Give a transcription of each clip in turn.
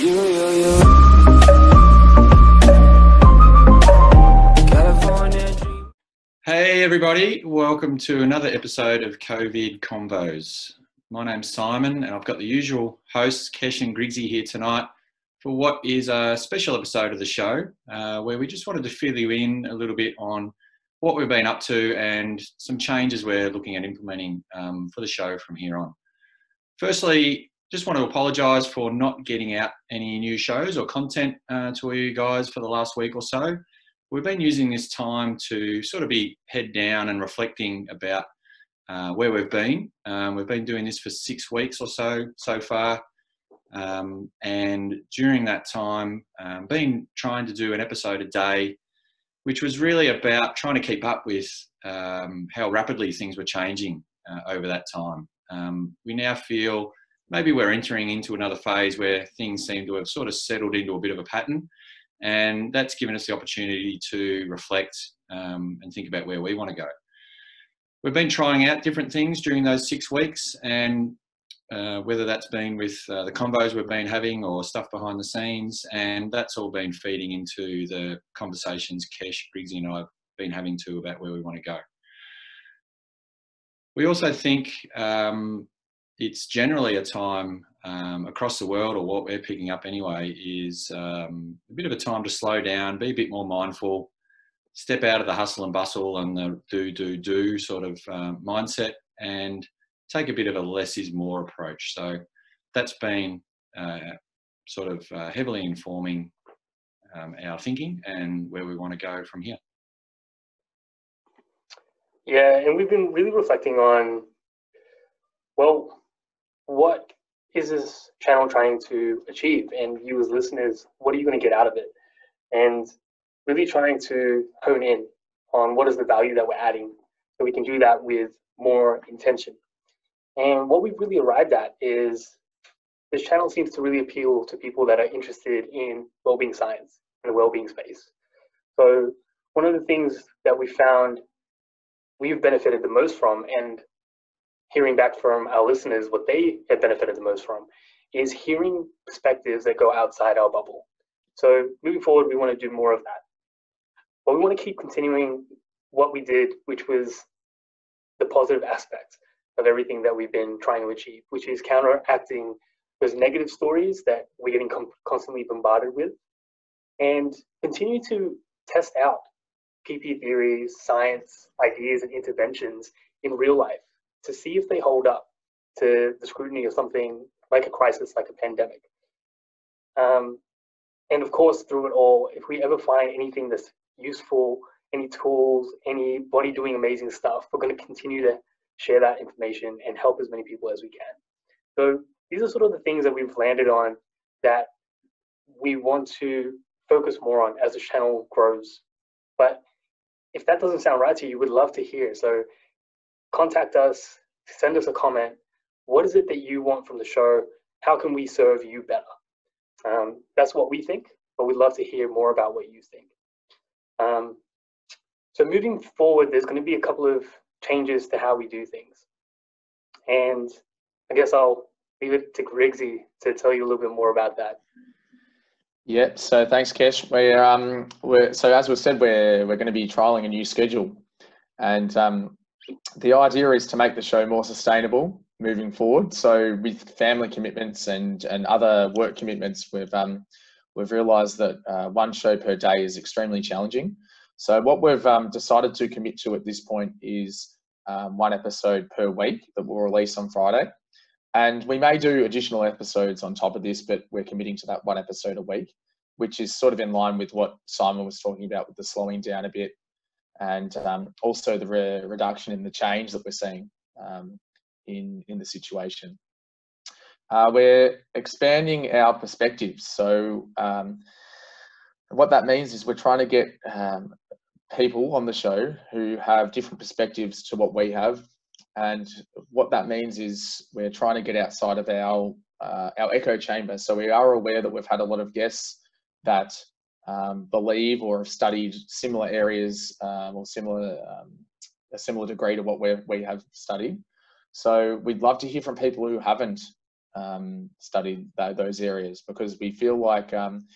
Hey, everybody, welcome to another episode of COVID Convos. My name's Simon, and I've got the usual hosts, Kesh and Griggsy, here tonight for what is a special episode of the show uh, where we just wanted to fill you in a little bit on what we've been up to and some changes we're looking at implementing um, for the show from here on. Firstly, just want to apologise for not getting out any new shows or content uh, to you guys for the last week or so. We've been using this time to sort of be head down and reflecting about uh, where we've been. Um, we've been doing this for six weeks or so so far, um, and during that time, um, been trying to do an episode a day, which was really about trying to keep up with um, how rapidly things were changing uh, over that time. Um, we now feel maybe we're entering into another phase where things seem to have sort of settled into a bit of a pattern. And that's given us the opportunity to reflect um, and think about where we want to go. We've been trying out different things during those six weeks, and uh, whether that's been with uh, the combos we've been having or stuff behind the scenes, and that's all been feeding into the conversations Kesh, Griggsy, and I have been having to about where we want to go. We also think um, it's generally a time um, across the world, or what we're picking up anyway, is um, a bit of a time to slow down, be a bit more mindful, step out of the hustle and bustle and the do, do, do sort of um, mindset, and take a bit of a less is more approach. So that's been uh, sort of uh, heavily informing um, our thinking and where we want to go from here. Yeah, and we've been really reflecting on, well, what is this channel trying to achieve? And you as listeners, what are you going to get out of it? And really trying to hone in on what is the value that we're adding so we can do that with more intention. And what we've really arrived at is this channel seems to really appeal to people that are interested in well-being science and the well-being space. So one of the things that we found we've benefited the most from and hearing back from our listeners what they have benefited the most from is hearing perspectives that go outside our bubble. So moving forward, we want to do more of that. But we want to keep continuing what we did, which was the positive aspect of everything that we've been trying to achieve, which is counteracting those negative stories that we're getting constantly bombarded with, and continue to test out PP theories, science, ideas, and interventions in real life to see if they hold up to the scrutiny of something like a crisis, like a pandemic. Um, and of course, through it all, if we ever find anything that's useful, any tools, anybody doing amazing stuff, we're going to continue to share that information and help as many people as we can. So these are sort of the things that we've landed on that we want to focus more on as the channel grows. But if that doesn't sound right to you, we'd love to hear. So contact us, send us a comment. What is it that you want from the show? How can we serve you better? Um, that's what we think, but we'd love to hear more about what you think. Um, so moving forward, there's going to be a couple of changes to how we do things. And I guess I'll leave it to Griggsy to tell you a little bit more about that. Yep. So thanks, Kesh. We're um we're so as we said, we're we're going to be trialing a new schedule, and um, the idea is to make the show more sustainable moving forward. So with family commitments and and other work commitments, we've um we've realised that uh, one show per day is extremely challenging. So what we've um, decided to commit to at this point is um, one episode per week that we'll release on Friday. And we may do additional episodes on top of this, but we're committing to that one episode a week, which is sort of in line with what Simon was talking about with the slowing down a bit and um, also the re reduction in the change that we're seeing um, in, in the situation. Uh, we're expanding our perspectives. So um, what that means is we're trying to get um, people on the show who have different perspectives to what we have. And what that means is we're trying to get outside of our uh, our echo chamber. So we are aware that we've had a lot of guests that um, believe or have studied similar areas um, or similar um, a similar degree to what we we have studied. So we'd love to hear from people who haven't um, study th- those areas because we feel like um,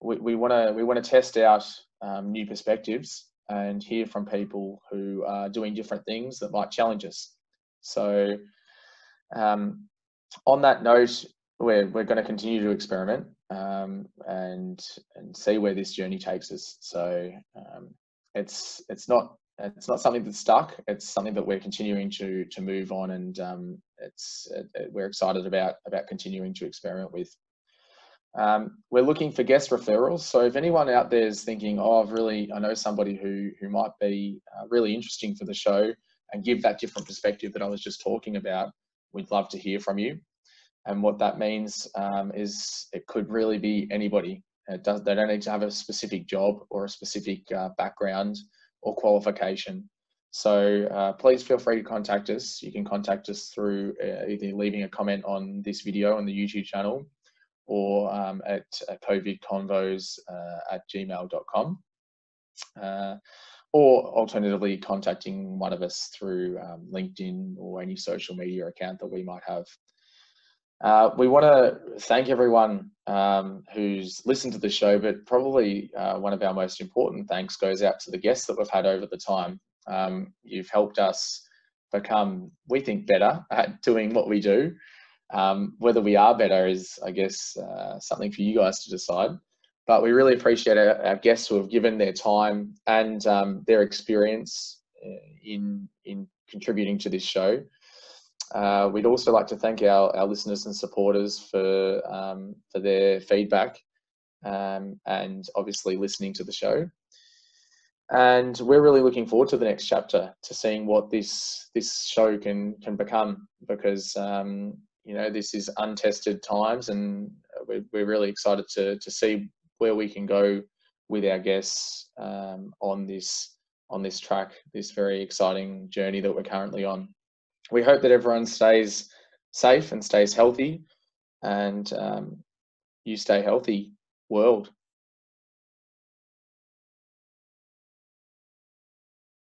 we want to we want to test out new perspectives and hear from people who are doing different things that might challenge us. So, um, on that note, we're we're going to continue to experiment um, and and see where this journey takes us. So um, it's it's not it's not something that's stuck. It's something that we're continuing to to move on, and um, it's it, we're excited about about continuing to experiment with. Um, we're looking for guest referrals. So if anyone out there is thinking, oh, I've really I know somebody who who might be uh, really interesting for the show and give that different perspective that I was just talking about, we'd love to hear from you. And what that means um, is it could really be anybody. Does, they don't need to have a specific job or a specific uh, background or qualification. So uh, please feel free to contact us. You can contact us through uh, either leaving a comment on this video on the YouTube channel or um, at uh, covidconvos at gmail.com. Uh, or alternatively, contacting one of us through um, LinkedIn or any social media account that we might have. Uh, we want to thank everyone um, who's listened to the show, but probably uh, one of our most important thanks goes out to the guests that we've had over the time. Um, you've helped us become, we think, better at doing what we do. Um, whether we are better is, I guess, uh, something for you guys to decide. But we really appreciate our, our guests who have given their time and um, their experience uh, in in contributing to this show. Uh, we'd also like to thank our, our listeners and supporters for, um, for their feedback um, and obviously listening to the show. And we're really looking forward to the next chapter, to seeing what this this show can can become, because um, you know this is untested times, and we're, we're really excited to to see where we can go with our guests um, on this on this track, this very exciting journey that we're currently on we hope that everyone stays safe and stays healthy and um, you stay healthy world